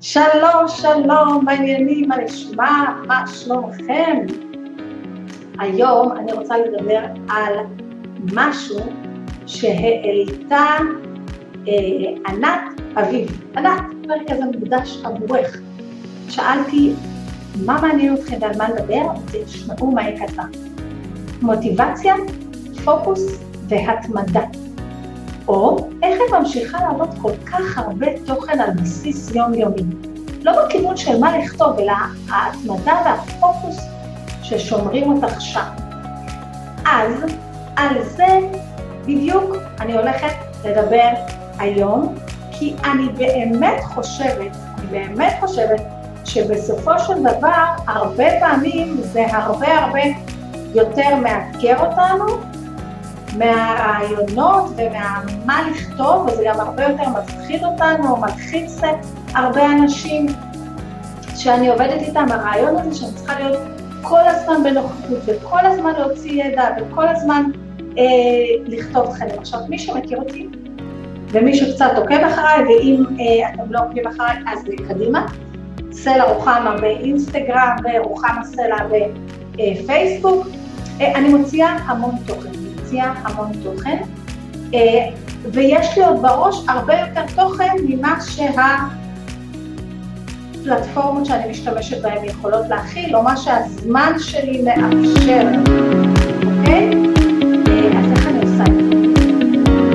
שלום, שלום, מעניינים, מה נשמע, מה שלומכם? היום אני רוצה לדבר על משהו שהעלתה אה, ענת אביב. ענת, פרק הזה מוקדש עבורך. שאלתי, מה מעניין אתכם ועל מה לדבר? תשמעו מה היא כתבה. מוטיבציה, פוקוס והתמדה. או איך היא ממשיכה לעבוד כל כך הרבה תוכן על בסיס יומיומי. לא בכיוון של מה לכתוב, אלא ההתמדה והפוקוס ששומרים אותך שם. אז על זה בדיוק אני הולכת לדבר היום, כי אני באמת חושבת, אני באמת חושבת שבסופו של דבר, הרבה פעמים זה הרבה הרבה יותר מאתגר אותנו מהרעיונות וממה לכתוב, וזה גם הרבה יותר מפחיד אותנו, מלחיץ הרבה אנשים שאני עובדת איתם, הרעיון הזה שאני צריכה להיות כל הזמן בנוכחות וכל הזמן להוציא ידע וכל הזמן אה, לכתוב תכנים. עכשיו, מי שמכיר אותי ומי שקצת עוקב אחריי, ואם אה, אתם לא עוקבים אחריי, אז קדימה. סלע רוחמה באינסטגרם ורוחמה סלע בפייסבוק. אה, אני מוציאה המון תוכן. מוציאה המון תוכן, אה, ויש לי עוד בראש הרבה יותר תוכן ממה שהפלטפורמות שאני משתמשת בהן יכולות להכיל, או מה שהזמן שלי מאפשר, אוקיי? אה, אז איך אני עושה את זה?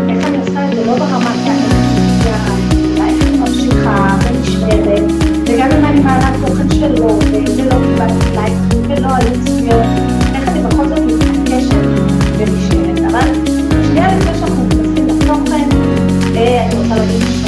איך אני עושה את זה? לא ברמת האמת, איך אני ממשיכה ונשמרת, וגם אם אני מעלה תוכן שלו, ולא קיבלתי לייק, ולא היו צפיות, אה,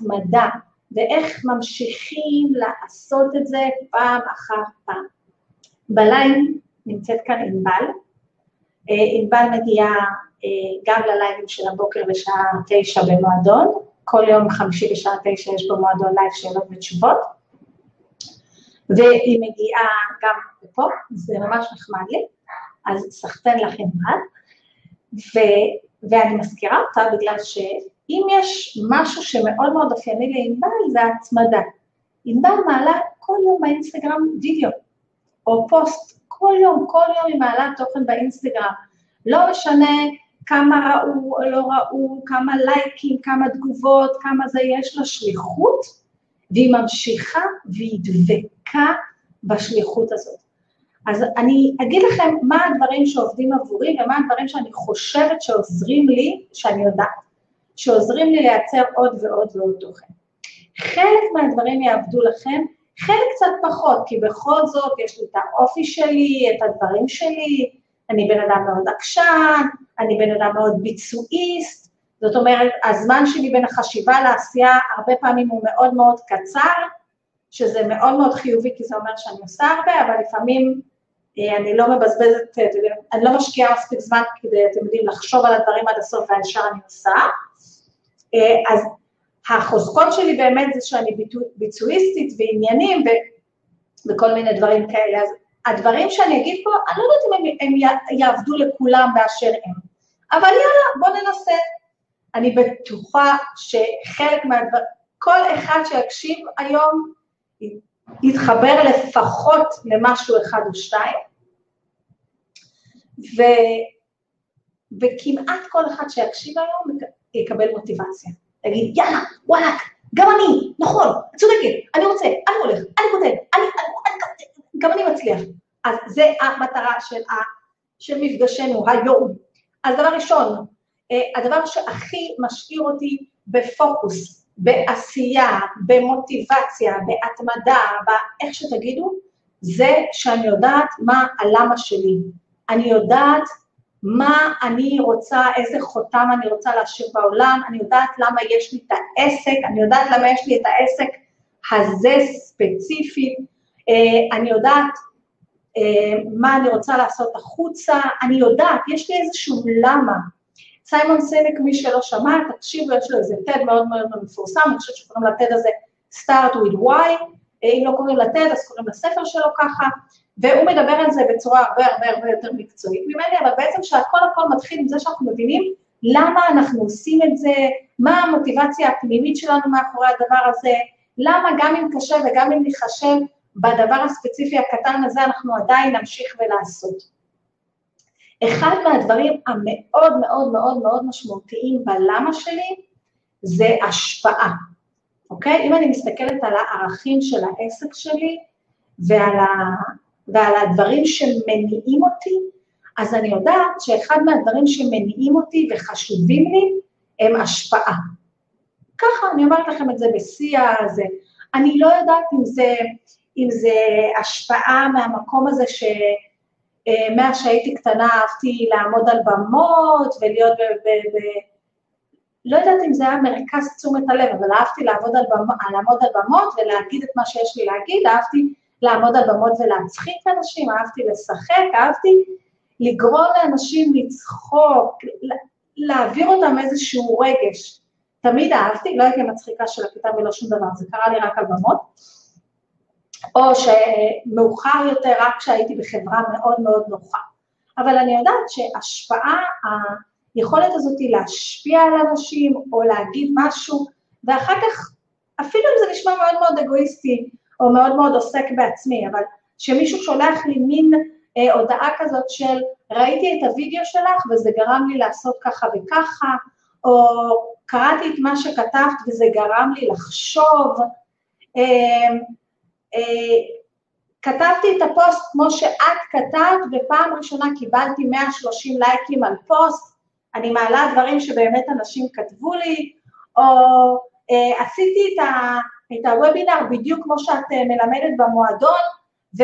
ההתמדה, ואיך ממשיכים לעשות את זה פעם אחר פעם. בלייב נמצאת כאן ענבל, אה, ענבל מגיעה אה, גם ללייבים של הבוקר בשעה תשע במועדון, כל יום חמישי בשעה תשע יש במועדון לייב שאלות ותשובות, והיא מגיעה גם לפה, זה ממש נחמד לי, אז סחטיין לך ענבל, ואני מזכירה אותה בגלל ש... אם יש משהו שמאוד מאוד אופייני לענבל, זה ההצמדה. ענבל מעלה כל יום באינסטגרם וידאו, או פוסט, כל יום, כל יום היא מעלה תוכן באינסטגרם. לא משנה כמה ראו או לא ראו, כמה לייקים, כמה תגובות, כמה זה, יש לה שליחות, והיא ממשיכה והיא דבקה בשליחות הזאת. אז אני אגיד לכם מה הדברים שעובדים עבורי ומה הדברים שאני חושבת שעוזרים לי, שאני יודעת. שעוזרים לי לייצר עוד ועוד ועוד תוכן. חלק מהדברים יעבדו לכם, חלק קצת פחות, כי בכל זאת יש לי את האופי שלי, את הדברים שלי, אני בן אדם מאוד עקשן, אני בן אדם מאוד ביצועיסט, זאת אומרת, הזמן שלי בין החשיבה לעשייה הרבה פעמים הוא מאוד מאוד קצר, שזה מאוד מאוד חיובי, כי זה אומר שאני עושה הרבה, אבל לפעמים אה, אני לא מבזבזת, אני לא משקיעה מספיק זמן כדי, אתם יודעים, לחשוב על הדברים עד הסוף והישר אני עושה. אה, אז החוזקות שלי באמת זה שאני ביצועיסטית ועניינים וכל מיני דברים כאלה. אז הדברים שאני אגיד פה, אני לא יודעת אם הם, הם יעבדו לכולם באשר הם, אבל יאללה, בואו ננסה. אני בטוחה שחלק מהדברים, כל אחד שיקשיב היום יתחבר לפחות למשהו אחד או שתיים, ו, וכמעט כל אחד שיקשיב היום יקבל מוטיבציה. יגיד, יאללה, וואלכ, גם אני, נכון, את צודקת, אני רוצה, אני הולך, אני כותב, אני, אני, אני, גם אני מצליח. אז זה המטרה של, ה, של מפגשנו היום. אז דבר ראשון, אה, הדבר שהכי משאיר אותי בפוקוס, בעשייה, במוטיבציה, בהתמדה, באיך שתגידו, זה שאני יודעת מה הלמה שלי. אני יודעת מה אני רוצה, איזה חותם אני רוצה להשאיר בעולם, אני יודעת למה יש לי את העסק, אני יודעת למה יש לי את העסק הזה ספציפית, אה, אני יודעת אה, מה אני רוצה לעשות החוצה, אני יודעת, יש לי איזשהו למה. סיימון סנק, מי שלא שמע, תקשיבו, יש לו איזה TED מאוד מאוד מפורסם, אני חושבת שקוראים לטד הזה Start with Why, אה, אם לא קוראים לטד אז קוראים לספר שלו ככה, והוא מדבר על זה בצורה הרבה הרבה הרבה יותר מקצועית ממני, אבל בעצם שהכל הכל מתחיל עם זה שאנחנו מבינים למה אנחנו עושים את זה, מה המוטיבציה הפנימית שלנו מאחורי הדבר הזה, למה גם אם קשה וגם אם ניחשב בדבר הספציפי הקטן הזה אנחנו עדיין נמשיך ולעשות. אחד מהדברים המאוד מאוד מאוד מאוד משמעותיים בלמה שלי זה השפעה, אוקיי? אם אני מסתכלת על הערכים של העסק שלי ועל, ועל הדברים שמניעים אותי, אז אני יודעת שאחד מהדברים שמניעים אותי וחשובים לי הם השפעה. ככה, אני אומרת לכם את זה בשיא הזה. אני לא יודעת אם זה, אם זה השפעה מהמקום הזה ש... אה, מאז שהייתי קטנה אהבתי לעמוד על במות ולהיות ב... ב, ב לא יודעת אם זה היה מרכז תשומת הלב, אבל אהבתי לעבוד על, במ, לעמוד על במות ולהגיד את מה שיש לי להגיד, אהבתי לעמוד על במות ולהצחיק אנשים, אהבתי לשחק, אהבתי לגרום לאנשים לצחוק, להעביר אותם איזשהו רגש. תמיד אהבתי, לא הייתי מצחיקה של הכיתה ולא שום דבר, זה קרה לי רק על במות. או שמאוחר יותר רק כשהייתי בחברה מאוד מאוד נוחה. אבל אני יודעת שהשפעה, היכולת הזאת היא להשפיע על אנשים או להגיד משהו, ואחר כך, אפילו אם זה נשמע מאוד מאוד אגואיסטי או מאוד מאוד עוסק בעצמי, אבל שמישהו שולח לי מין אה, הודעה כזאת של ראיתי את הוידאו שלך וזה גרם לי לעשות ככה וככה, או קראתי את מה שכתבת וזה גרם לי לחשוב, אה, אה, כתבתי את הפוסט כמו שאת כתבת, ופעם ראשונה קיבלתי 130 לייקים על פוסט, אני מעלה דברים שבאמת אנשים כתבו לי, או אה, עשיתי את, ה, את הוובינר בדיוק כמו שאת אה, מלמדת במועדון, ו,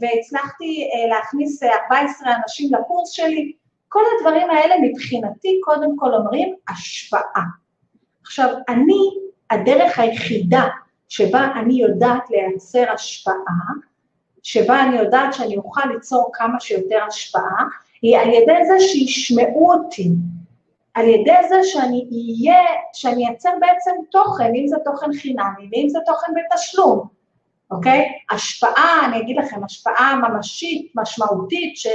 והצלחתי אה, להכניס 14 אנשים לקורס שלי. כל הדברים האלה מבחינתי קודם כל אומרים השפעה. עכשיו, אני, הדרך היחידה שבה אני יודעת לייצר השפעה, שבה אני יודעת שאני אוכל ליצור כמה שיותר השפעה, היא על ידי זה שישמעו אותי, על ידי זה שאני אהיה, שאני אייצר בעצם תוכן, אם זה תוכן חינמי ואם זה תוכן בתשלום, אוקיי? השפעה, אני אגיד לכם, השפעה ממשית, משמעותית, ש,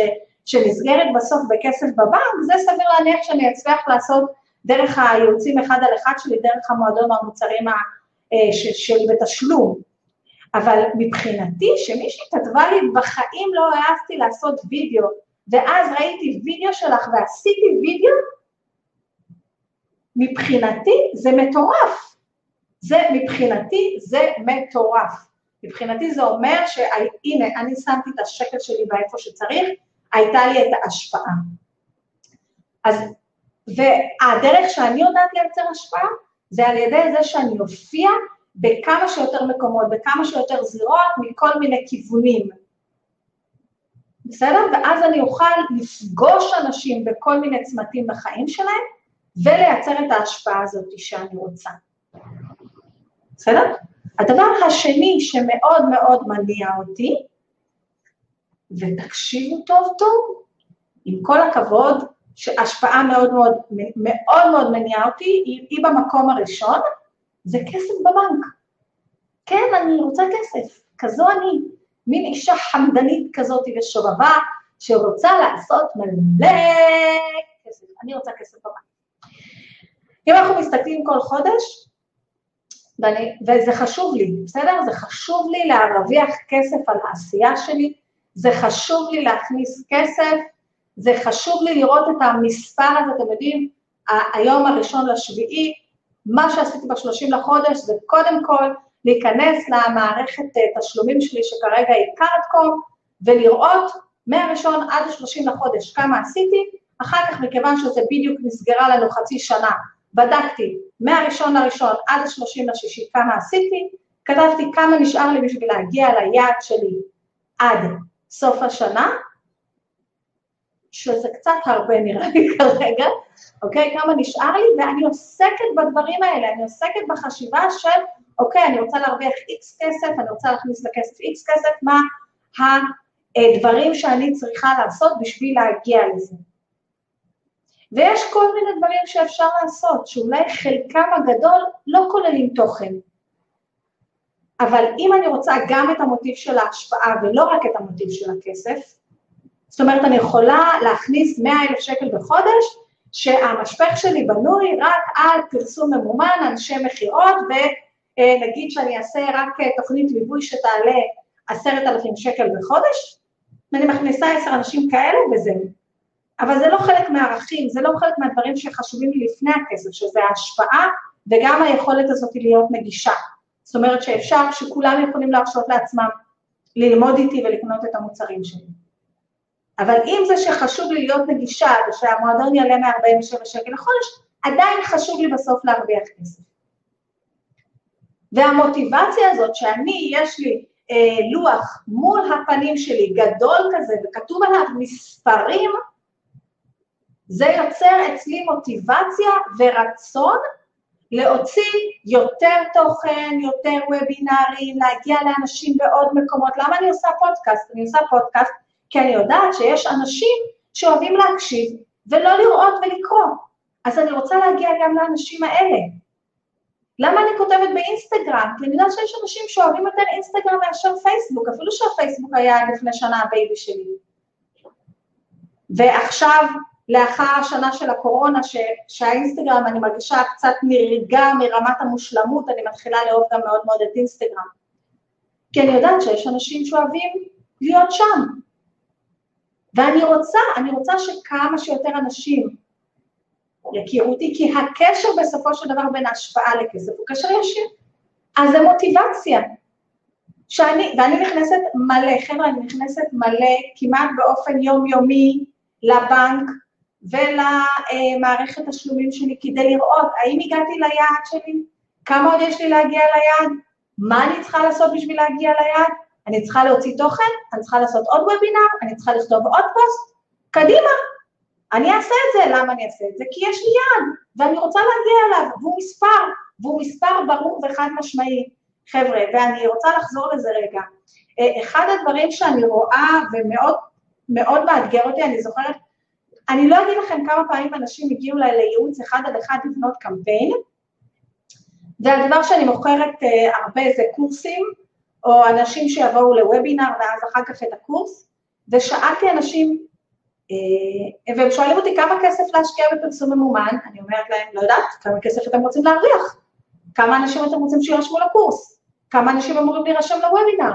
שנסגרת בסוף בכסף בבנק, זה סביר להניח שאני אצליח לעשות דרך הייעוצים אחד על אחד שלי, דרך המועדון המוצרים אה, של בתשלום. אבל מבחינתי, שמישהי כתבה לי, בחיים לא העזתי לעשות וידאו, ואז ראיתי וידאו שלך ועשיתי וידאו, מבחינתי זה מטורף. זה, מבחינתי זה מטורף. מבחינתי זה אומר שהנה, אני שמתי את השקל שלי באיפה שצריך, הייתה לי את ההשפעה. אז, והדרך שאני יודעת לייצר השפעה, זה על ידי זה שאני אופיע בכמה שיותר מקומות, בכמה שיותר זירות, מכל מיני כיוונים. בסדר? ואז אני אוכל לפגוש אנשים בכל מיני צמתים בחיים שלהם, ולייצר את ההשפעה הזאת שאני רוצה. בסדר? הדבר השני שמאוד מאוד מניע אותי, ותקשיבו טוב טוב, עם כל הכבוד, שהשפעה מאוד מאוד מאוד מאוד מניעה אותי, היא, היא במקום הראשון, זה כסף בבנק. כן, אני רוצה כסף, כזו אני, מין אישה חמדנית כזאת ושובבה, שרוצה לעשות מלא כסף. אני רוצה כסף בבנק. אם אנחנו מסתכלים כל חודש, ואני, וזה חשוב לי, בסדר? זה חשוב לי להרוויח כסף על העשייה שלי, זה חשוב לי להכניס כסף זה חשוב לי לראות את המספר הזה, אתם יודעים, היום הראשון לשביעי, מה שעשיתי בשלושים לחודש זה קודם כל להיכנס למערכת אה, תשלומים שלי שכרגע היא קארטקום, ולראות מהראשון עד השלושים לחודש כמה עשיתי, אחר כך מכיוון שזה בדיוק נסגרה לנו חצי שנה, בדקתי מהראשון לראשון עד השלושים לשישי כמה עשיתי, כתבתי כמה נשאר לי בשביל להגיע ליעד שלי עד סוף השנה, שזה קצת הרבה נראה לי כרגע, אוקיי? כמה נשאר לי, ואני עוסקת בדברים האלה, אני עוסקת בחשיבה של, אוקיי, אני רוצה להרוויח איקס כסף, אני רוצה להכניס לכסף איקס כסף, מה הדברים שאני צריכה לעשות בשביל להגיע לזה. ויש כל מיני דברים שאפשר לעשות, שאולי חלקם הגדול לא כוללים תוכן. אבל אם אני רוצה גם את המוטיב של ההשפעה ולא רק את המוטיב של הכסף, זאת אומרת, אני יכולה להכניס 100 אלף שקל בחודש, שהמשפך שלי בנוי רק על פרסום ממומן, אנשי מכירות, ונגיד שאני אעשה רק תוכנית ליווי שתעלה עשרת אלפים שקל בחודש, ואני מכניסה עשר אנשים כאלה וזהו. אבל זה לא חלק מהערכים, זה לא חלק מהדברים שחשובים לי לפני הכסף, שזה ההשפעה וגם היכולת הזאת להיות נגישה. זאת אומרת שאפשר, שכולם יכולים להרשות לעצמם ללמוד איתי ולקנות את המוצרים שלי. אבל אם זה שחשוב לי להיות נגישה ושהמועדון יעלה מ-47 שקל לחודש, עדיין חשוב לי בסוף להרוויח כסף. והמוטיבציה הזאת שאני, יש לי אה, לוח מול הפנים שלי, גדול כזה, וכתוב עליו מספרים, זה יוצר אצלי מוטיבציה ורצון להוציא יותר תוכן, יותר וובינארים, להגיע לאנשים בעוד מקומות. למה אני עושה פודקאסט? אני עושה פודקאסט כי אני יודעת שיש אנשים שאוהבים להקשיב ולא לראות ולקרוא. אז אני רוצה להגיע גם לאנשים האלה. למה אני כותבת באינסטגרם? כי אני יודעת שיש אנשים שאוהבים יותר אינסטגרם מאשר פייסבוק, אפילו שהפייסבוק היה לפני שנה ה baby שלי. ועכשיו, לאחר השנה של הקורונה, ש, שהאינסטגרם, אני מרגישה קצת נרגע מרמת המושלמות, אני מתחילה לאהוב גם מאוד מאוד את אינסטגרם. כי אני יודעת שיש אנשים שאוהבים להיות שם. ואני רוצה, אני רוצה שכמה שיותר אנשים יכירו אותי, כי הקשר בסופו של דבר בין ההשפעה לכסף הוא קשר ישיר. אז זה מוטיבציה. שאני, ואני נכנסת מלא, חבר'ה, אני נכנסת מלא, כמעט באופן יומיומי, לבנק ולמערכת השלומים שלי, כדי לראות האם הגעתי ליעד שלי, כמה עוד יש לי להגיע ליעד, מה אני צריכה לעשות בשביל להגיע ליעד, אני צריכה להוציא תוכן, אני צריכה לעשות עוד וובינר, אני צריכה לכתוב עוד פוסט, קדימה, אני אעשה את זה, למה אני אעשה את זה? כי יש לי יעד, ואני רוצה להגיע אליו, והוא מספר, והוא מספר ברור וחד משמעי. חבר'ה, ואני רוצה לחזור לזה רגע. אה, אחד הדברים שאני רואה ומאוד מאוד מאתגר אותי, אני זוכרת, אני לא אגיד לכם כמה פעמים אנשים הגיעו אליי לייעוץ אחד על אחד לבנות קמפיין, והדבר שאני מוכרת uh, הרבה זה קורסים, או אנשים שיבואו לוובינר ואז אחר כך את הקורס, ושאלתי אנשים, אה, והם שואלים אותי כמה כסף להשקיע בפרסום ממומן, אני אומרת להם, לא יודעת, כמה כסף אתם רוצים להרוויח, כמה אנשים אתם רוצים שירשמו לקורס, כמה אנשים אמורים להירשם לוובינר,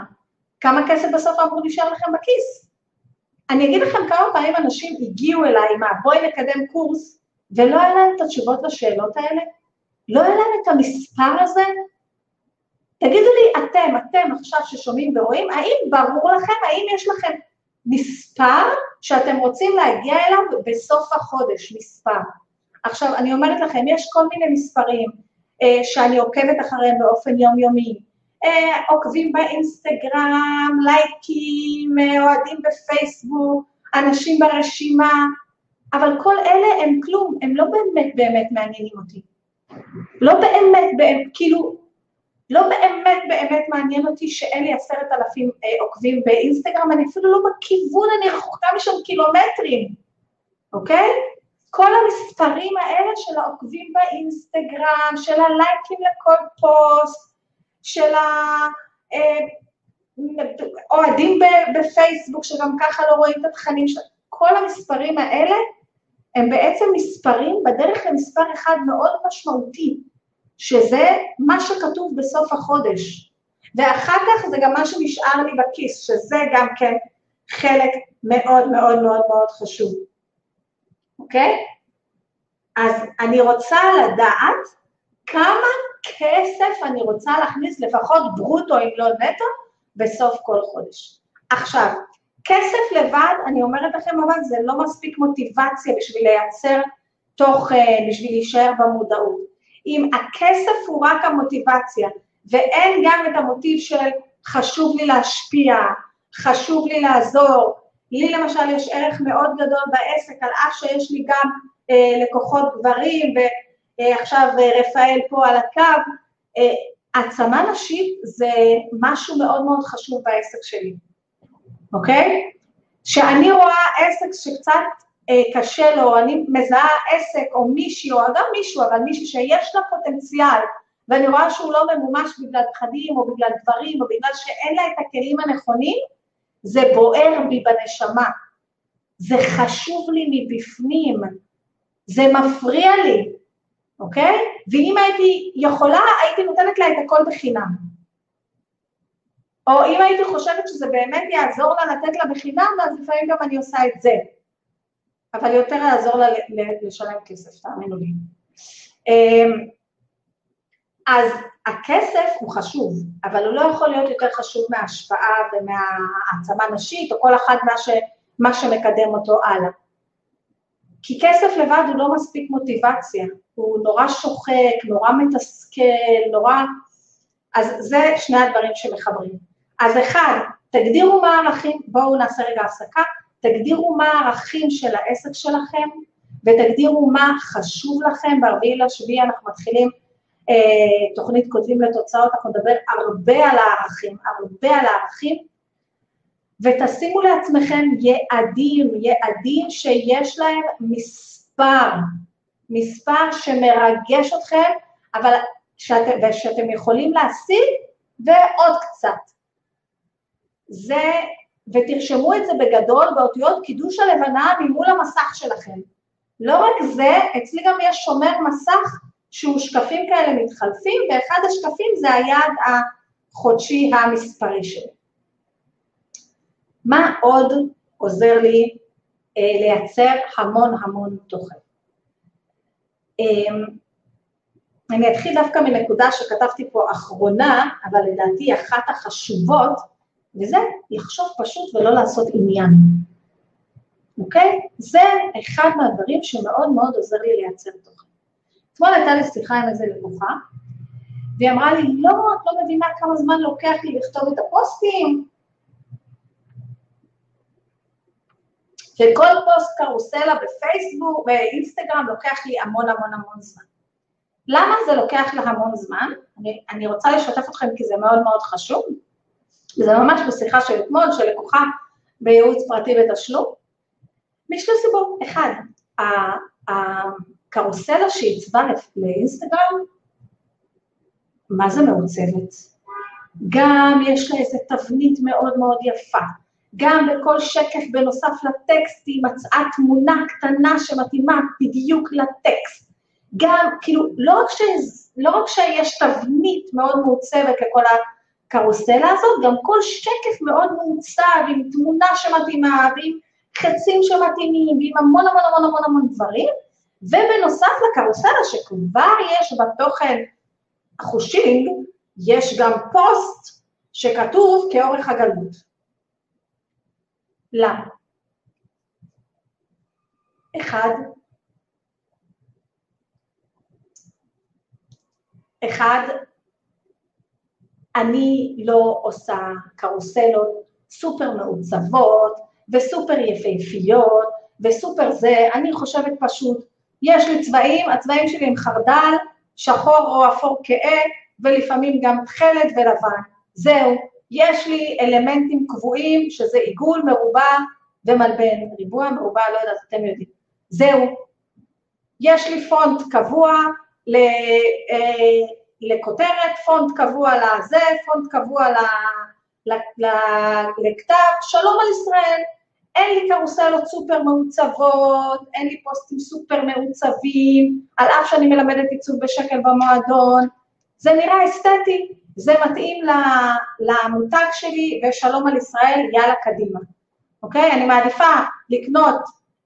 כמה כסף בסוף אמור להישאר לכם בכיס. אני אגיד לכם כמה פעמים אנשים הגיעו אליי, מה, בואי נקדם קורס, ולא היה להם את התשובות לשאלות האלה? לא היה להם את המספר הזה? תגידו לי, אתם, אתם עכשיו ששומעים ורואים, האם ברור לכם, האם יש לכם מספר שאתם רוצים להגיע אליו בסוף החודש, מספר. עכשיו, אני אומרת לכם, יש כל מיני מספרים אה, שאני עוקבת אחריהם באופן יומיומי. אה, עוקבים באינסטגרם, לייקים, אה, אוהדים בפייסבוק, אנשים ברשימה, אבל כל אלה הם כלום, הם לא באמת באמת מעניינים אותי. לא באמת, באמת, כאילו, לא באמת באמת מעניין אותי שאין לי עשרת אלפים אה, עוקבים באינסטגרם, אני אפילו לא בכיוון, אני רחוקה משם קילומטרים, אוקיי? כל המספרים האלה של העוקבים באינסטגרם, של הלייקים לכל פוסט, של האוהדים אה, בפייסבוק, שגם ככה לא רואים את התכנים של... כל המספרים האלה הם בעצם מספרים בדרך למספר אחד מאוד משמעותי, שזה מה שכתוב בסוף החודש. ואחר כך זה גם מה שנשאר לי בכיס, שזה גם כן חלק מאוד מאוד מאוד מאוד חשוב. אוקיי? אז אני רוצה לדעת כמה כסף אני רוצה להכניס, לפחות ברוטו אם לא נטו, בסוף כל חודש. עכשיו, כסף לבד, אני אומרת לכם אבל זה לא מספיק מוטיבציה בשביל לייצר תוכן, בשביל להישאר במודעות. אם הכסף הוא רק המוטיבציה, ואין גם את המוטיב של חשוב לי להשפיע, חשוב לי לעזור, לי למשל יש ערך מאוד גדול בעסק, על אף שיש לי גם אה, לקוחות גברים, ועכשיו אה, רפאל פה על הקו, אה, העצמה נשית זה משהו מאוד מאוד חשוב בעסק שלי, אוקיי? כשאני רואה עסק שקצת אה, קשה לו, אני מזהה עסק או מישהי, או גם מישהו, אבל מישהו שיש לה פוטנציאל, ואני רואה שהוא לא ממומש בגלל פחדים, או בגלל דברים, או בגלל שאין לה את הכלים הנכונים, זה בוער בי בנשמה. זה חשוב לי מבפנים, זה מפריע לי, אוקיי? ואם הייתי יכולה, הייתי נותנת לה את הכל בחינם. או אם הייתי חושבת שזה באמת יעזור לה לתת לה בחינם, אז לפעמים גם אני עושה את זה. אבל יותר יעזור לה לשלם כסף, תאמינו לי. אמ, אז הכסף הוא חשוב, אבל הוא לא יכול להיות יותר חשוב מההשפעה ומהעצמה נשית, או כל אחד מה, ש, מה שמקדם אותו הלאה. כי כסף לבד הוא לא מספיק מוטיבציה, הוא נורא שוחק, נורא מתסכל, נורא... אז זה שני הדברים שמחברים. אז אחד, תגדירו מה הערכים, בואו נעשה רגע הפסקה, תגדירו מה הערכים של העסק שלכם, ותגדירו מה חשוב לכם, ב-4 לשביעי אנחנו מתחילים אה, תוכנית כותבים לתוצאות, אנחנו נדבר הרבה על הערכים, הרבה על הערכים, ותשימו לעצמכם יעדים, יעדים שיש להם מספר, מספר שמרגש אתכם, אבל שאתם, ושאתם יכולים להשיג, ועוד קצת. זה, ותרשמו את זה בגדול באותיות קידוש הלבנה ממול המסך שלכם. לא רק זה, אצלי גם יש שומר מסך שהוא שקפים כאלה מתחלפים, ואחד השקפים זה היעד החודשי המספרי שלי. מה עוד עוזר לי אה, לייצר המון המון תוכן? אה, אני אתחיל דווקא מנקודה שכתבתי פה אחרונה, אבל לדעתי אחת החשובות, וזה לחשוב פשוט ולא לעשות עניין. אוקיי? זה אחד מהדברים שמאוד מאוד עוזר לי לייצר תוכן. אתמול הייתה לי שיחה עם איזה לקוחה, והיא אמרה לי, לא, את לא מבינה כמה זמן לוקח לי לכתוב את הפוסטים. וכל פוסט קרוסלה בפייסבוק, באינסטגרם, לוקח לי המון המון המון זמן. למה זה לוקח לה המון זמן? אני, אני רוצה לשתף אתכם כי זה מאוד מאוד חשוב. וזה ממש בשיחה של אתמול, של לקוחה בייעוץ פרטי בתשלום. משתי סיבות. אחד, הקרוסלה שעיצבה לאינסטגרם, מה זה מעוצבת? גם יש לה איזו תבנית מאוד מאוד יפה, גם בכל שקף בנוסף לטקסט היא מצאה תמונה קטנה שמתאימה בדיוק לטקסט. גם, כאילו, לא רק, ש... לא רק שיש תבנית מאוד מעוצבת לכל הקרוסלה הזאת, גם כל שקף מאוד מעוצב עם תמונה שמתאימה ועם חצים שמתאימים ועם המון המון המון המון המון דברים, ובנוסף לקרוסלה שכבר יש בתוכן החושים, יש גם פוסט שכתוב כאורך הגלות. למה? אחד, אחד, אני לא עושה קרוסלות סופר מעוצבות וסופר יפהפיות וסופר זה, אני חושבת פשוט יש לי צבעים, הצבעים שלי הם חרדל, שחור או אפור כהה, ולפעמים גם תכלת ולבן. זהו, יש לי אלמנטים קבועים, שזה עיגול, מרובע ומלבן. ריבוע, מרובע, לא יודעת, אתם יודעים. זהו. יש לי פונט קבוע ל, אה, לכותרת, פונט קבוע לזה, פונט קבוע ל, ל, ל, לכתב, שלום על ישראל. אין לי קרוסלות סופר מעוצבות, אין לי פוסטים סופר מעוצבים, על אף שאני מלמדת עיצוב בשקל במועדון, זה נראה אסתטי, זה מתאים למותג שלי, ושלום על ישראל, יאללה קדימה, אוקיי? אני מעדיפה לקנות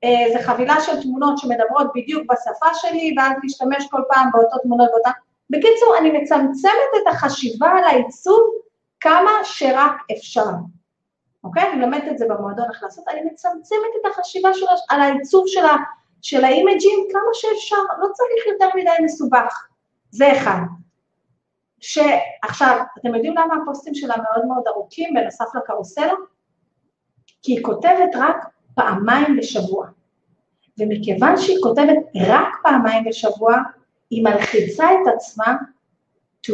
אה, זה חבילה של תמונות שמדברות בדיוק בשפה שלי, ואז להשתמש כל פעם באותות תמונות באותה... בקיצור, אני מצמצמת את החשיבה על העיצוב כמה שרק אפשר. אוקיי? אני לומדת את זה במועדון לעשות, אני מצמצמת את החשיבה של, על העיצוב של, של האימג'ים כמה שאפשר, לא צריך יותר מדי מסובך. זה אחד. שעכשיו, אתם יודעים למה הפוסטים שלה מאוד מאוד ארוכים בנוסף לקרוסלה? כי היא כותבת רק פעמיים בשבוע. ומכיוון שהיא כותבת רק פעמיים בשבוע, היא מלחיצה את עצמה to,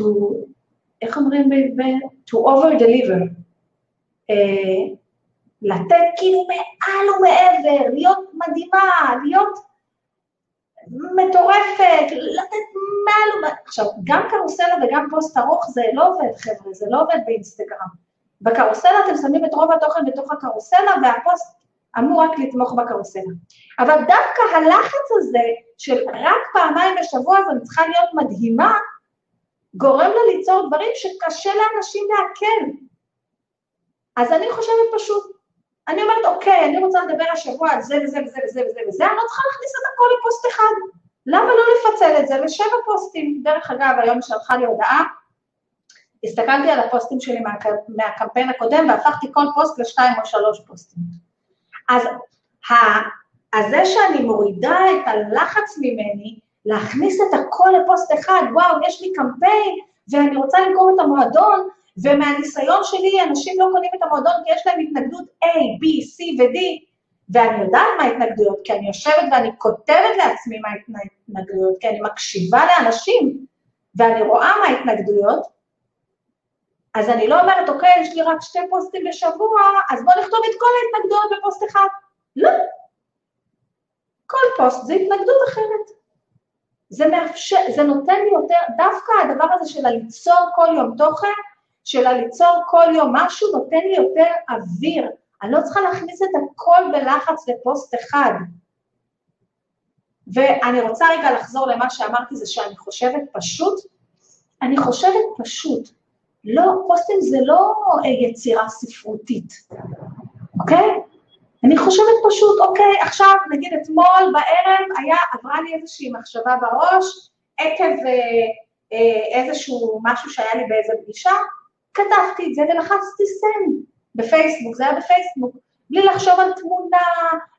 איך אומרים ב... to over deliver. אה, לתת כאילו מעל ומעבר, להיות מדהימה, להיות מטורפת, לתת מעל. עכשיו, גם קרוסלה וגם פוסט ארוך זה לא עובד, חבר'ה, זה לא עובד באינסטגרם. בקרוסלה אתם שמים את רוב התוכן בתוך הקרוסלה, והפוסט אמור רק לתמוך בקרוסלה. אבל דווקא הלחץ הזה של רק פעמיים בשבוע, אני צריכה להיות מדהימה, גורם לה ליצור דברים שקשה לאנשים לעכל. אז אני חושבת פשוט, אני אומרת, אוקיי, אני רוצה לדבר השבוע על זה וזה וזה וזה וזה וזה, אני לא צריכה להכניס את הכל לפוסט אחד. למה לא לפצל את זה לשבע פוסטים? דרך אגב, היום שלחה לי הודעה, הסתכלתי על הפוסטים שלי מה, מהקמפיין הקודם והפכתי כל פוסט לשתיים או שלוש פוסטים. אז ה, אז זה שאני מורידה את הלחץ ממני להכניס את הכל לפוסט אחד, וואו, יש לי קמפיין ואני רוצה למכור את המועדון, ומהניסיון שלי אנשים לא קונים את המועדון כי יש להם התנגדות A, B, C ו-D, ואני יודעת מה ההתנגדויות, כי אני יושבת ואני כותבת לעצמי מה ההתנגדויות, כי אני מקשיבה לאנשים, ואני רואה מה ההתנגדויות, אז אני לא אומרת, אוקיי, יש לי רק שתי פוסטים בשבוע, אז בואו נכתוב את כל ההתנגדויות בפוסט אחד. לא. כל פוסט זה התנגדות אחרת. זה מאפשר, זה נותן לי יותר, דווקא הדבר הזה של הליצור כל יום תוכן, של הליצור כל יום משהו, נותן לי יותר אוויר. אני לא צריכה להכניס את הכל בלחץ לפוסט אחד. ואני רוצה רגע לחזור למה שאמרתי, זה שאני חושבת פשוט, אני חושבת פשוט, לא, פוסטים זה לא אה, יצירה ספרותית, אוקיי? אני חושבת פשוט, אוקיי, עכשיו, נגיד אתמול בערב היה, עברה לי איזושהי מחשבה בראש, עקב אה, אה, איזשהו משהו שהיה לי באיזה פגישה, כתבתי את זה ולחצתי סן בפייסבוק, זה היה בפייסבוק, בלי לחשוב על תמונה,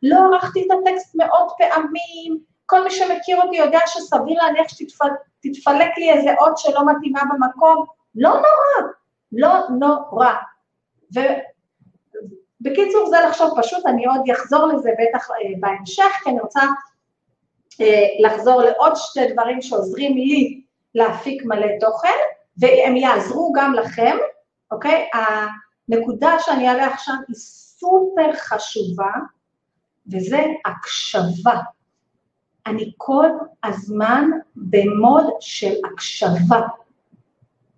לא ערכתי את הטקסט מאות פעמים, כל מי שמכיר אותי יודע שסביר להניח שתתפלק לי איזה אות שלא מתאימה במקום, לא נורא, לא נורא. ובקיצור, זה לחשוב פשוט, אני עוד אחזור לזה בטח אה, בהמשך, כי אני רוצה אה, לחזור לעוד שתי דברים שעוזרים לי להפיק מלא תוכן, והם יעזרו גם לכם, אוקיי? הנקודה שאני אעלה עכשיו היא סופר חשובה, וזה הקשבה. אני כל הזמן במוד של הקשבה.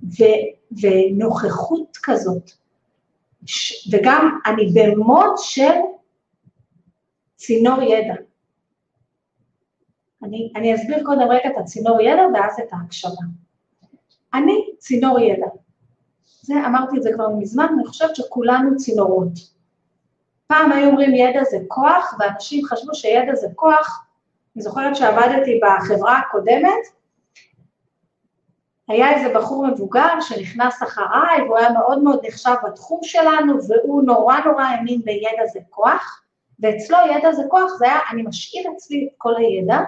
ו- ונוכחות כזאת. ש- וגם אני במוד של צינור ידע. אני, אני אסביר קודם רגע את הצינור ידע ואז את ההקשבה. אני צינור ידע. זה, אמרתי את זה כבר מזמן, אני חושבת שכולנו צינורות. פעם היו אומרים ידע זה כוח, ואנשים חשבו שידע זה כוח. אני זוכרת שעבדתי בחברה הקודמת, היה איזה בחור מבוגר שנכנס אחריי, והוא היה מאוד מאוד נחשב בתחום שלנו, והוא נורא נורא האמין בידע זה כוח, ואצלו ידע זה כוח, זה היה, אני משאיר אצלי את כל הידע,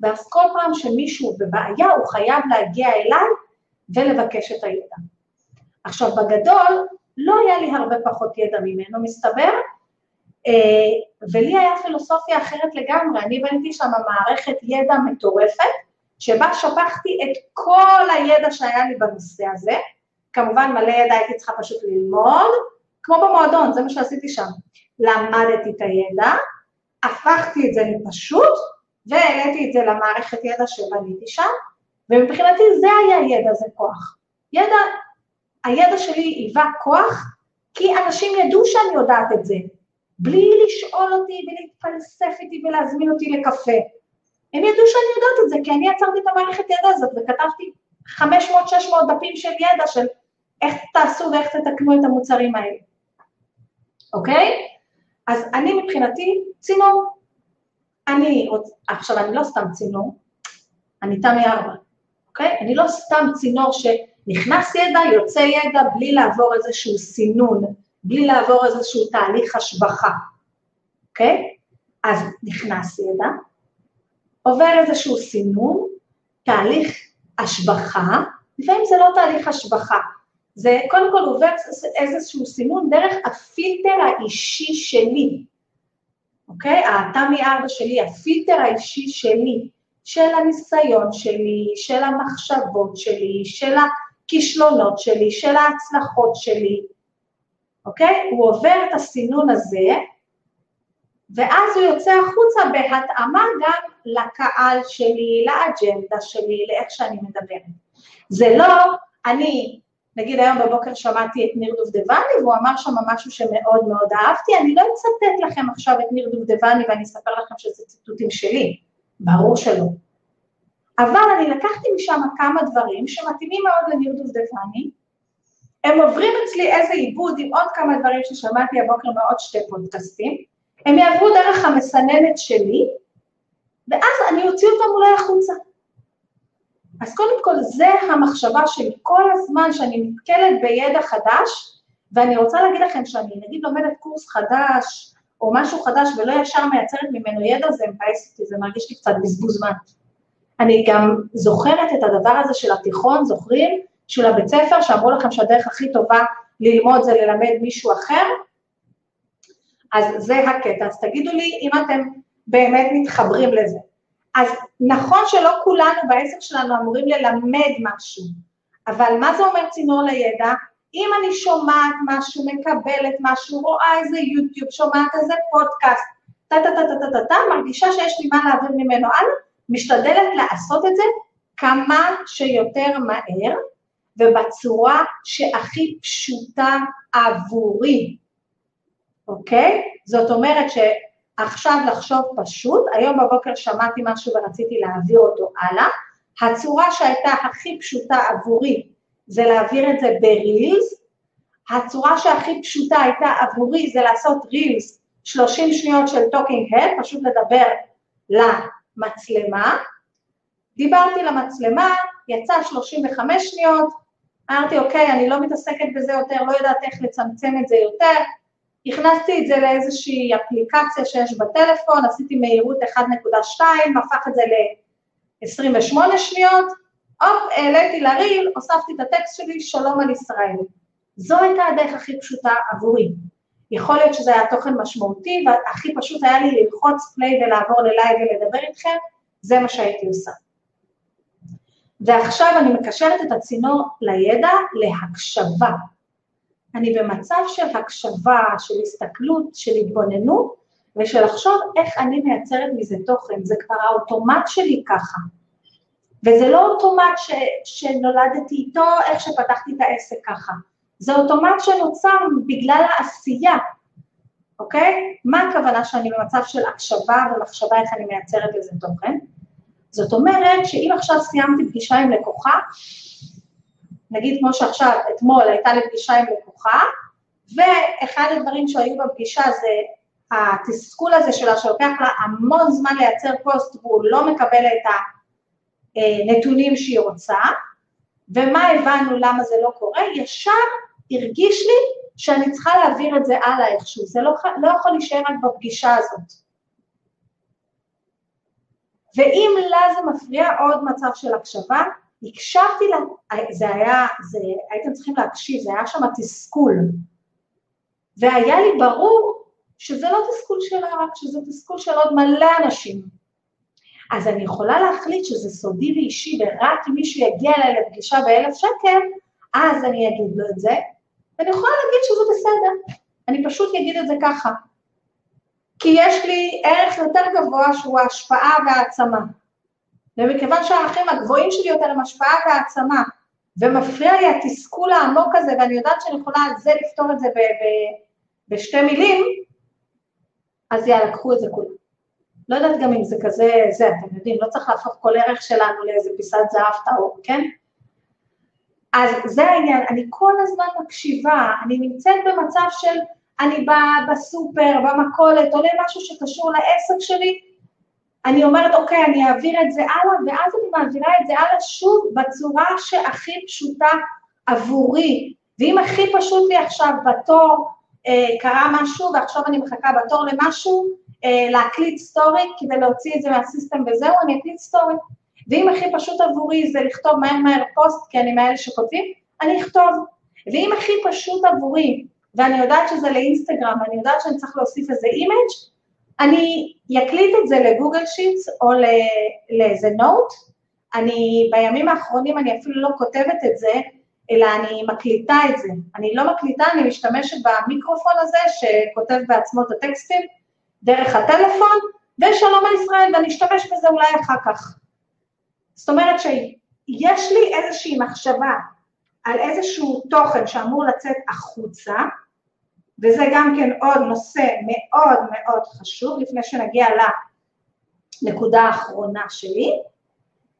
ואז כל פעם שמישהו בבעיה, הוא חייב להגיע אליי ולבקש את הידע. עכשיו, בגדול, לא היה לי הרבה פחות ידע ממנו, מסתבר, אה, ולי היה פילוסופיה אחרת לגמרי, אני בניתי שם מערכת ידע מטורפת, שבה שפכתי את כל הידע שהיה לי בנושא הזה, כמובן מלא ידע הייתי צריכה פשוט ללמוד, כמו במועדון, זה מה שעשיתי שם. למדתי את הידע, הפכתי את זה לפשוט, והעליתי את זה למערכת ידע שבניתי שם, ומבחינתי זה היה ידע, זה כוח. ידע, הידע שלי היווה כוח, כי אנשים ידעו שאני יודעת את זה, בלי לשאול אותי ולהתפלסף איתי ולהזמין אותי לקפה. הם ידעו שאני יודעת את זה, כי אני יצרתי את המערכת ידע הזאת וכתבתי 500-600 דפים של ידע של איך תעשו ואיך תתקנו את המוצרים האלה, אוקיי? אז אני מבחינתי צינור. אני. עכשיו אני לא סתם צינור, אני תמי ארבע, אוקיי? אני לא סתם צינור שנכנס ידע, יוצא ידע, בלי לעבור איזשהו סינון, בלי לעבור איזשהו תהליך השבחה, אוקיי? אז נכנס ידע, עובר איזשהו סינון, תהליך השבחה, לפעמים זה לא תהליך השבחה, זה קודם כל עובר איזשהו סינון דרך הפילטר האישי שלי, אוקיי? התמי ארבע שלי, הפילטר האישי שלי, של הניסיון שלי, של המחשבות שלי, של הכישלונות שלי, של ההצלחות שלי, אוקיי? הוא עובר את הסינון הזה, ואז הוא יוצא החוצה בהתאמה גם לקהל שלי, לאג'נדה שלי, לאיך שאני מדברת. זה לא, אני, נגיד היום בבוקר שמעתי את ניר דובדבני, והוא אמר שם משהו שמאוד מאוד אהבתי, אני לא אצטט לכם עכשיו את ניר דובדבני ואני אספר לכם שזה ציטוטים שלי, ברור שלא. אבל אני לקחתי משם כמה דברים שמתאימים מאוד לניר דובדבני, הם עוברים אצלי איזה עיבוד עם עוד כמה דברים ששמעתי הבוקר מעוד שתי פודקאסטים, הם יעברו דרך המסננת שלי, ואז אני אוציא אותם אולי החוצה. אז קודם כל, זה המחשבה שלי כל הזמן שאני נתקלת בידע חדש, ואני רוצה להגיד לכם שאני נגיד לומדת קורס חדש, או משהו חדש ולא ישר מייצרת ממנו ידע, זה מבאס אותי, זה מרגיש לי קצת בזבוז זמן. אני גם זוכרת את הדבר הזה של התיכון, זוכרים? של הבית ספר, שאמרו לכם שהדרך הכי טובה ללמוד זה ללמד מישהו אחר? אז זה הקטע. אז תגידו לי אם אתם באמת מתחברים לזה. אז נכון שלא כולנו בעסק שלנו אמורים ללמד משהו, אבל מה זה אומר צינור לידע? אם אני שומעת משהו, מקבלת משהו, רואה איזה יוטיוב, שומעת איזה פודקאסט, טה-טה-טה-טה-טה, מרגישה שיש לי מה להעביר ממנו הלאה, משתדלת לעשות את זה כמה שיותר מהר ובצורה שהכי פשוטה עבורי, אוקיי? זאת אומרת שעכשיו לחשוב פשוט, היום בבוקר שמעתי משהו ורציתי להעביר אותו הלאה, הצורה שהייתה הכי פשוטה עבורי זה להעביר את זה ב reels, הצורה שהכי פשוטה הייתה עבורי זה לעשות reels 30 שניות של talking head, פשוט לדבר למצלמה, דיברתי למצלמה, יצא 35 שניות, אמרתי, אוקיי, אני לא מתעסקת בזה יותר, לא יודעת איך לצמצם את זה יותר, הכנסתי את זה לאיזושהי אפליקציה שיש בטלפון, עשיתי מהירות 1.2, הפך את זה ל-28 שניות, הופ, העליתי ל reel, הוספתי את הטקסט שלי, שלום על ישראל. זו הייתה הדרך הכי פשוטה עבורי. יכול להיות שזה היה תוכן משמעותי, והכי פשוט היה לי ללחוץ play ולעבור ללייב ולדבר איתכם, זה מה שהייתי עושה. ועכשיו אני מקשרת את הצינור לידע להקשבה. אני במצב של הקשבה, של הסתכלות, של התבוננות, ושל לחשוב איך אני מייצרת מזה תוכן, זה כבר האוטומט שלי ככה. וזה לא אוטומט ש, שנולדתי איתו, איך שפתחתי את העסק ככה. זה אוטומט שנוצר בגלל העשייה, אוקיי? מה הכוונה שאני במצב של הקשבה ומחשבה איך אני מייצרת לזה תוכן? זאת אומרת שאם עכשיו סיימתי פגישה עם לקוחה, נגיד כמו שעכשיו, אתמול הייתה לי פגישה עם לקוחה, ואחד הדברים שהיו בפגישה זה התסכול הזה שלה, שלוקח לה המון זמן לייצר פוסט והוא לא מקבל את הנתונים שהיא רוצה, ומה הבנו למה זה לא קורה, ישר הרגיש לי שאני צריכה להעביר את זה הלאה איכשהו, זה לא, לא יכול להישאר רק בפגישה הזאת. ואם לה זה מפריע עוד מצב של הקשבה, הקשבתי לה, זה היה, זה, הייתם צריכים להקשיב, זה היה שם תסכול. והיה לי ברור שזה לא תסכול שלה רק, שזה תסכול של עוד מלא אנשים. אז אני יכולה להחליט שזה סודי ואישי, ורק אם מישהו יגיע אליי לפגישה באלף שקל, אז אני אגיד לו את זה, ואני יכולה להגיד שזה בסדר. אני פשוט אגיד את זה ככה. כי יש לי ערך יותר גבוה שהוא ההשפעה והעצמה. ומכיוון שהערכים הגבוהים שלי יותר הם השפעה והעצמה, ומפריע לי התסכול העמוק הזה, ואני יודעת שאני יכולה על זה לפתור את זה בשתי מילים, אז יאללה, קחו את זה כולם. לא יודעת גם אם זה כזה, זה, אתם יודעים, לא צריך להפוך כל ערך שלנו לאיזה פיסת זהב טהור, כן? אז זה העניין, אני כל הזמן מקשיבה, אני נמצאת במצב של אני באה בסופר, במכולת, עולה משהו שקשור לעסק שלי, אני אומרת, אוקיי, אני אעביר את זה הלאה, ואז אני מעבירה את זה הלאה שוב בצורה שהכי פשוטה עבורי. ואם הכי פשוט לי עכשיו בתור, אה, קרה משהו ועכשיו אני מחכה בתור למשהו, להקליט סטורי כדי להוציא את זה מה system וזהו, אני אקליט סטורי. ואם הכי פשוט עבורי זה לכתוב מהר מהר פוסט, כי אני מאלה שכותבים, אני אכתוב. ואם הכי פשוט עבורי, ואני יודעת שזה לאינסטגרם, ואני יודעת שאני צריך להוסיף איזה image, אני אקליט את זה ל Google Sheets או לאיזה note. אני, בימים האחרונים אני אפילו לא כותבת את זה, אלא אני מקליטה את זה. אני לא מקליטה, אני משתמשת במיקרופון הזה שכותב בעצמו את הטקסטים דרך הטלפון, ושלום על ישראל, ואני אשתמש בזה אולי אחר כך. זאת אומרת שיש לי איזושהי מחשבה על איזשהו תוכן שאמור לצאת החוצה, וזה גם כן עוד נושא מאוד מאוד חשוב, לפני שנגיע לנקודה האחרונה שלי,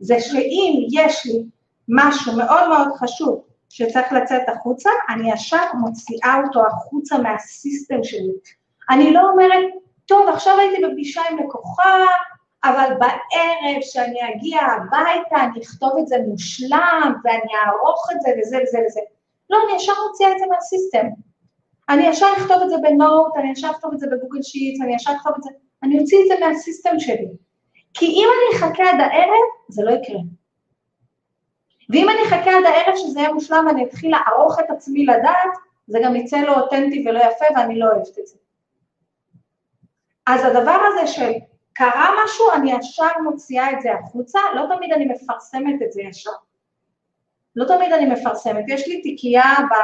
זה שאם יש לי משהו מאוד מאוד חשוב שצריך לצאת החוצה, אני ישר מוציאה אותו החוצה מהסיסטם שלי. אני לא אומרת, טוב, עכשיו הייתי בפגישה עם לקוחה, אבל בערב שאני אגיע הביתה, אני אכתוב את זה מושלם, ואני אערוך את זה וזה וזה וזה. לא, אני ישר מוציאה את זה מהסיסטם. אני ישר אכתוב את זה בנוט, אני ישר אכתוב את זה בגוגל שיט, אני ישר אכתוב את זה, אני אוציא את זה מהסיסטם שלי. כי אם אני אחכה עד הערב, זה לא יקרה. ואם אני אחכה עד הערב שזה יהיה מושלם ואני אתחיל לערוך את עצמי לדעת, זה גם יצא לא אותנטי ולא יפה ואני לא אוהבת את זה. אז הדבר הזה של קרה משהו, אני ישר מוציאה את זה החוצה, לא תמיד אני מפרסמת את זה ישר. לא תמיד אני מפרסמת. יש לי תיקייה ב...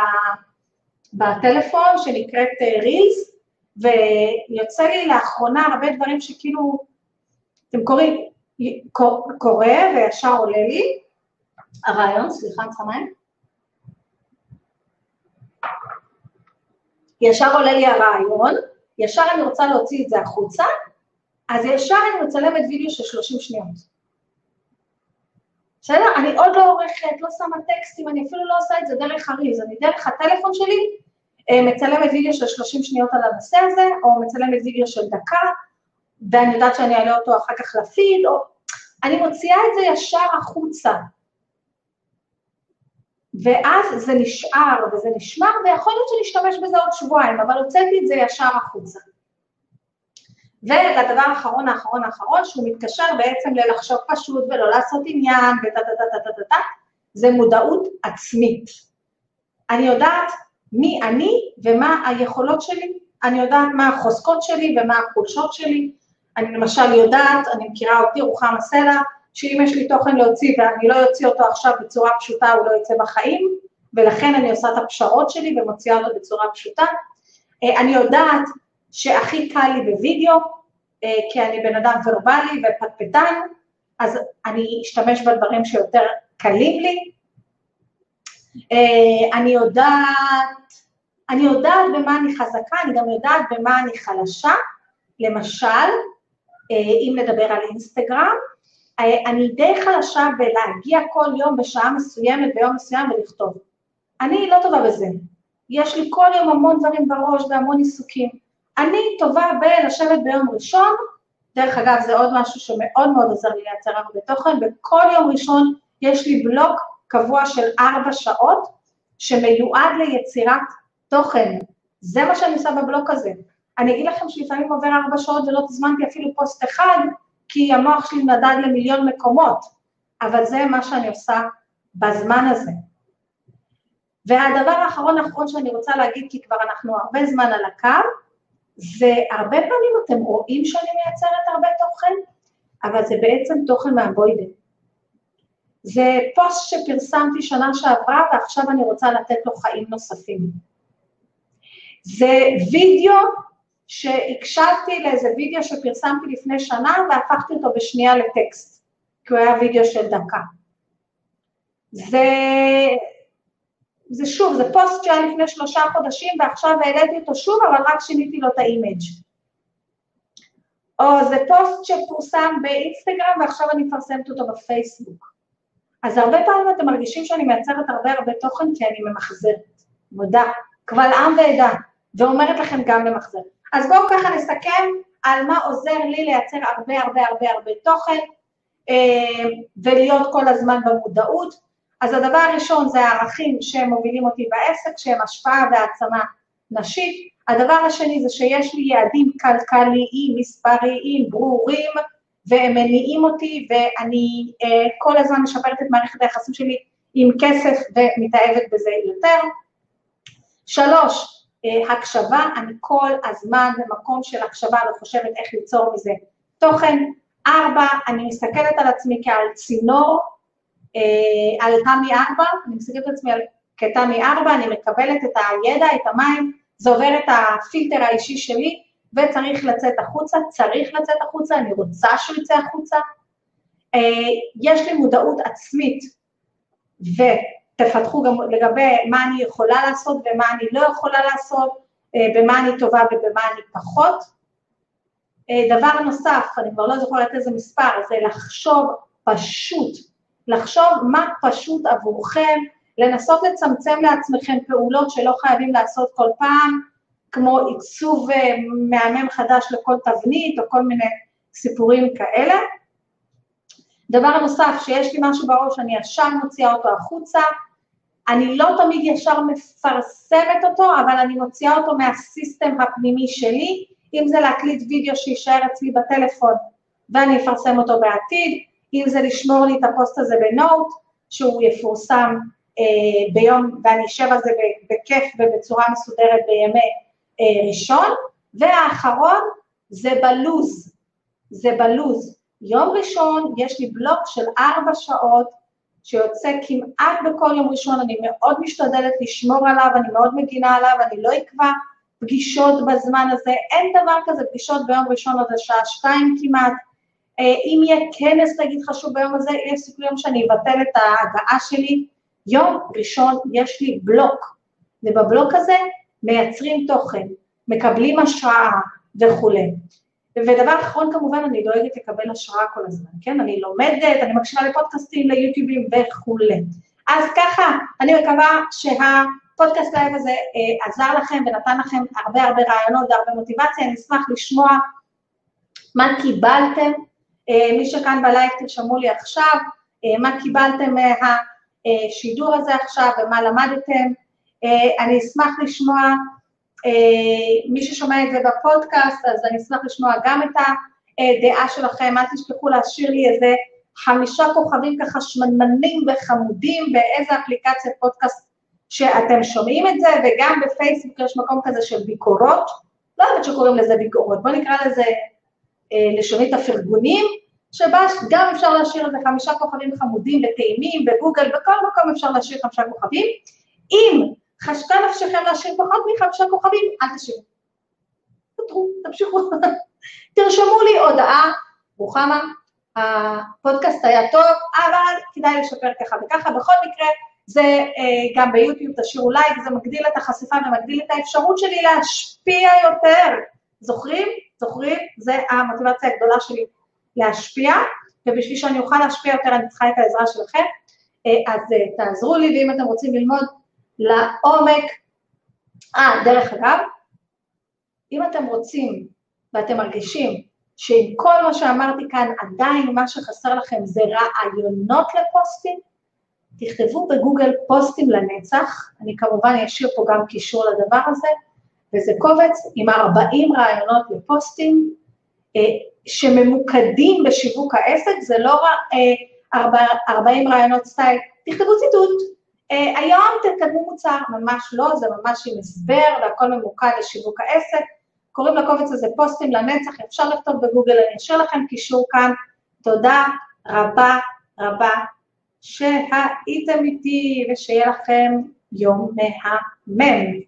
בטלפון שנקראת רילס, אה, ויוצא לי לאחרונה הרבה דברים שכאילו, אתם קוראים, קורא וישר עולה לי, הרעיון, סליחה, צריכה מים? ישר עולה לי הרעיון, ישר אני רוצה להוציא את זה החוצה, אז ישר אני מצלמת וידאו של 30 שניות. בסדר? אני עוד לא עורכת, לא שמה טקסטים, אני אפילו לא עושה את זה דרך הריז, אני דרך הטלפון שלי אה, מצלמת וידאו של 30 שניות על הנושא הזה, או מצלמת וידאו של דקה, ואני יודעת שאני אעלה אותו אחר כך לפיד, או... אני מוציאה את זה ישר החוצה. ואז זה נשאר וזה נשמר, ויכול להיות שנשתמש בזה עוד שבועיים, אבל הוצאתי את זה ישר החוצה. ולדבר האחרון, האחרון, האחרון, שהוא מתקשר בעצם ללחשוב פשוט ולא לעשות עניין וטה טה טה טה טה טה, זה מודעות עצמית. אני יודעת מי אני ומה היכולות שלי, אני יודעת מה החוזקות שלי ומה החולשות שלי. אני למשל יודעת, אני מכירה אותי, רוחמה סלע, שאם יש לי תוכן להוציא ואני לא אוציא אותו עכשיו בצורה פשוטה, הוא לא יצא בחיים, ולכן אני עושה את הפשרות שלי ומוציאה אותו בצורה פשוטה. אה, אני יודעת שהכי קל לי בווידאו, אה, כי אני בן אדם ורבלי ופטפטן, אז אני אשתמש בדברים שיותר קלים לי. אה, אני יודעת, אני יודעת במה אני חזקה, אני גם יודעת במה אני חלשה. למשל, אם נדבר על אינסטגרם, אני די חלשה בלהגיע כל יום בשעה מסוימת, ביום מסוים ולכתוב. אני לא טובה בזה. יש לי כל יום המון דברים בראש והמון עיסוקים. אני טובה בלשבת ביום ראשון, דרך אגב זה עוד משהו שמאוד מאוד עוזר לי לייצר הרבה תוכן, וכל יום ראשון יש לי בלוק קבוע של ארבע שעות שמיועד ליצירת תוכן. זה מה שאני עושה בבלוק הזה. אני אגיד לכם שלפעמים עובר ארבע שעות ולא תזמנתי אפילו פוסט אחד, כי המוח שלי נדד למיליון מקומות, אבל זה מה שאני עושה בזמן הזה. והדבר האחרון האחרון שאני רוצה להגיד, כי כבר אנחנו הרבה זמן על הקו, והרבה פעמים אתם רואים שאני מייצרת הרבה תוכן, אבל זה בעצם תוכן מהבוידן. זה פוסט שפרסמתי שנה שעברה ועכשיו אני רוצה לתת לו חיים נוספים. זה וידאו שהקשבתי לאיזה וידאו שפרסמתי לפני שנה והפכתי אותו בשנייה לטקסט, כי הוא היה וידאו של דקה. זה, זה שוב, זה פוסט שהיה לפני שלושה חודשים ועכשיו העליתי אותו שוב, אבל רק שיניתי לו את ה image. או זה פוסט שפורסם באינסטגרם ועכשיו אני מפרסמת אותו בפייסבוק. אז הרבה פעמים אתם מרגישים שאני מייצרת הרבה הרבה תוכן כי אני ממחזרת, מודה, קבל עם ועדה, ואומרת לכם גם ממחזר. אז בואו ככה נסכם, על מה עוזר לי לייצר הרבה הרבה הרבה הרבה תוכן אה, ולהיות כל הזמן במודעות. אז הדבר הראשון זה הערכים שמובילים אותי בעסק, שהם השפעה והעצמה נשית. הדבר השני זה שיש לי יעדים כלכליים, מספריים, ברורים, והם מניעים אותי, ואני אה, כל הזמן משפרת את מערכת היחסים שלי עם כסף ומתאהבת בזה יותר. שלוש, הקשבה, אני כל הזמן במקום של הקשבה וחושבת איך ליצור מזה תוכן. ארבע, אני מסתכלת על עצמי כעל צינור, אה, על תמי ארבע, אני מסתכלת על עצמי כתמי ארבע, אני מקבלת את הידע, את המים, זה עובר את הפילטר האישי שלי, וצריך לצאת החוצה, צריך לצאת החוצה, אני רוצה שהוא יצא החוצה. אה, יש לי מודעות עצמית, ותפתחו גם לגבי מה אני יכולה לעשות ומה אני לא יכולה לעשות, אה, במה אני טובה ובמה אני פחות. אה, דבר נוסף, אני כבר לא זוכרת איזה מספר, זה לחשוב פשוט, לחשוב מה פשוט עבורכם, לנסות לצמצם לעצמכם פעולות שלא חייבים לעשות כל פעם, כמו עיצוב אה, מהמם חדש לכל תבנית או כל מיני סיפורים כאלה. דבר נוסף, שיש לי משהו בראש, אני ישר מוציאה אותו החוצה, אני לא תמיד ישר מפרסמת אותו, אבל אני מוציאה אותו מהסיסטם הפנימי שלי, אם זה להקליט וידאו שיישאר אצלי בטלפון ואני אפרסם אותו בעתיד, אם זה לשמור לי את הפוסט הזה בנוט, שהוא יפורסם אה, ביום, ואני אשב על זה בכיף ובצורה מסודרת בימי אה, ראשון, והאחרון זה בלוז, זה בלוז. יום ראשון יש לי בלוק של ארבע שעות שיוצא כמעט בכל יום ראשון, אני מאוד משתדלת לשמור עליו, אני מאוד מגינה עליו, אני לא אקבע פגישות בזמן הזה, אין דבר כזה פגישות ביום ראשון עד השעה שתיים כמעט. אה, אם יהיה כנס נגיד חשוב ביום הזה, יש סיכוי יום שאני אבטל את ההגעה שלי. יום ראשון יש לי בלוק, ובבלוק הזה מייצרים תוכן, מקבלים השראה וכולי. ודבר אחרון כמובן, אני דואגת לקבל השראה כל הזמן, כן? אני לומדת, אני מקשיבה לפודקאסטים, ליוטיובים וכולי. אז ככה, אני מקווה שהפודקאסט לייב הזה אה, עזר לכם ונתן לכם הרבה הרבה רעיונות והרבה מוטיבציה, אני אשמח לשמוע מה קיבלתם, אה, מי שכאן בלייב תרשמו לי עכשיו, אה, מה קיבלתם מהשידור הזה עכשיו ומה למדתם, אה, אני אשמח לשמוע, מי ששומע את זה בפודקאסט, אז אני אשמח לשמוע גם את הדעה שלכם, אל תשכחו להשאיר לי איזה חמישה כוכבים ככה שמנמנים וחמודים באיזה אפליקציית פודקאסט שאתם שומעים את זה, וגם בפייסבוק יש מקום כזה של ביקורות, לא יודעת שקוראים לזה ביקורות, בואו נקרא לזה אה, לשונית הפרגונים, שבה גם אפשר להשאיר איזה חמישה כוכבים חמודים וטעימים, בגוגל, בכל מקום אפשר להשאיר חמישה כוכבים. אם חשקה נפשכם להשאיר פחות מחמישה כוכבים, אל תשאירו. תותרו, תמשיכו. תרשמו לי הודעה, רוחמה, הפודקאסט היה טוב, אבל כדאי לשפר ככה וככה. בכל מקרה, זה אה, גם ביוטיוב, תשאירו לייק, זה מגדיל את החשיפה ומגדיל את האפשרות שלי להשפיע יותר. זוכרים? זוכרים? זה המוטיבציה הגדולה שלי להשפיע, ובשביל שאני אוכל להשפיע יותר אני צריכה את העזרה שלכם. אה, אז אה, תעזרו לי, ואם אתם רוצים ללמוד לעומק. אה, דרך אגב, אם אתם רוצים ואתם מרגישים שעם כל מה שאמרתי כאן עדיין מה שחסר לכם זה רעיונות לפוסטים, תכתבו בגוגל פוסטים לנצח, אני כמובן אשאיר פה גם קישור לדבר הזה, וזה קובץ עם 40 רעיונות לפוסטים אה, שממוקדים בשיווק העסק, זה לא אה, 40 רעיונות סטייל, תכתבו ציטוט, היום תקדמו מוצר, ממש לא, זה ממש עם הסבר והכל ממוקד לשיווק העסק. קוראים לקובץ הזה פוסטים לנצח, אפשר לכתוב בגוגל, אני אשאיר לכם קישור כאן. תודה רבה רבה שהייתם איתי ושיהיה לכם יום מהמם.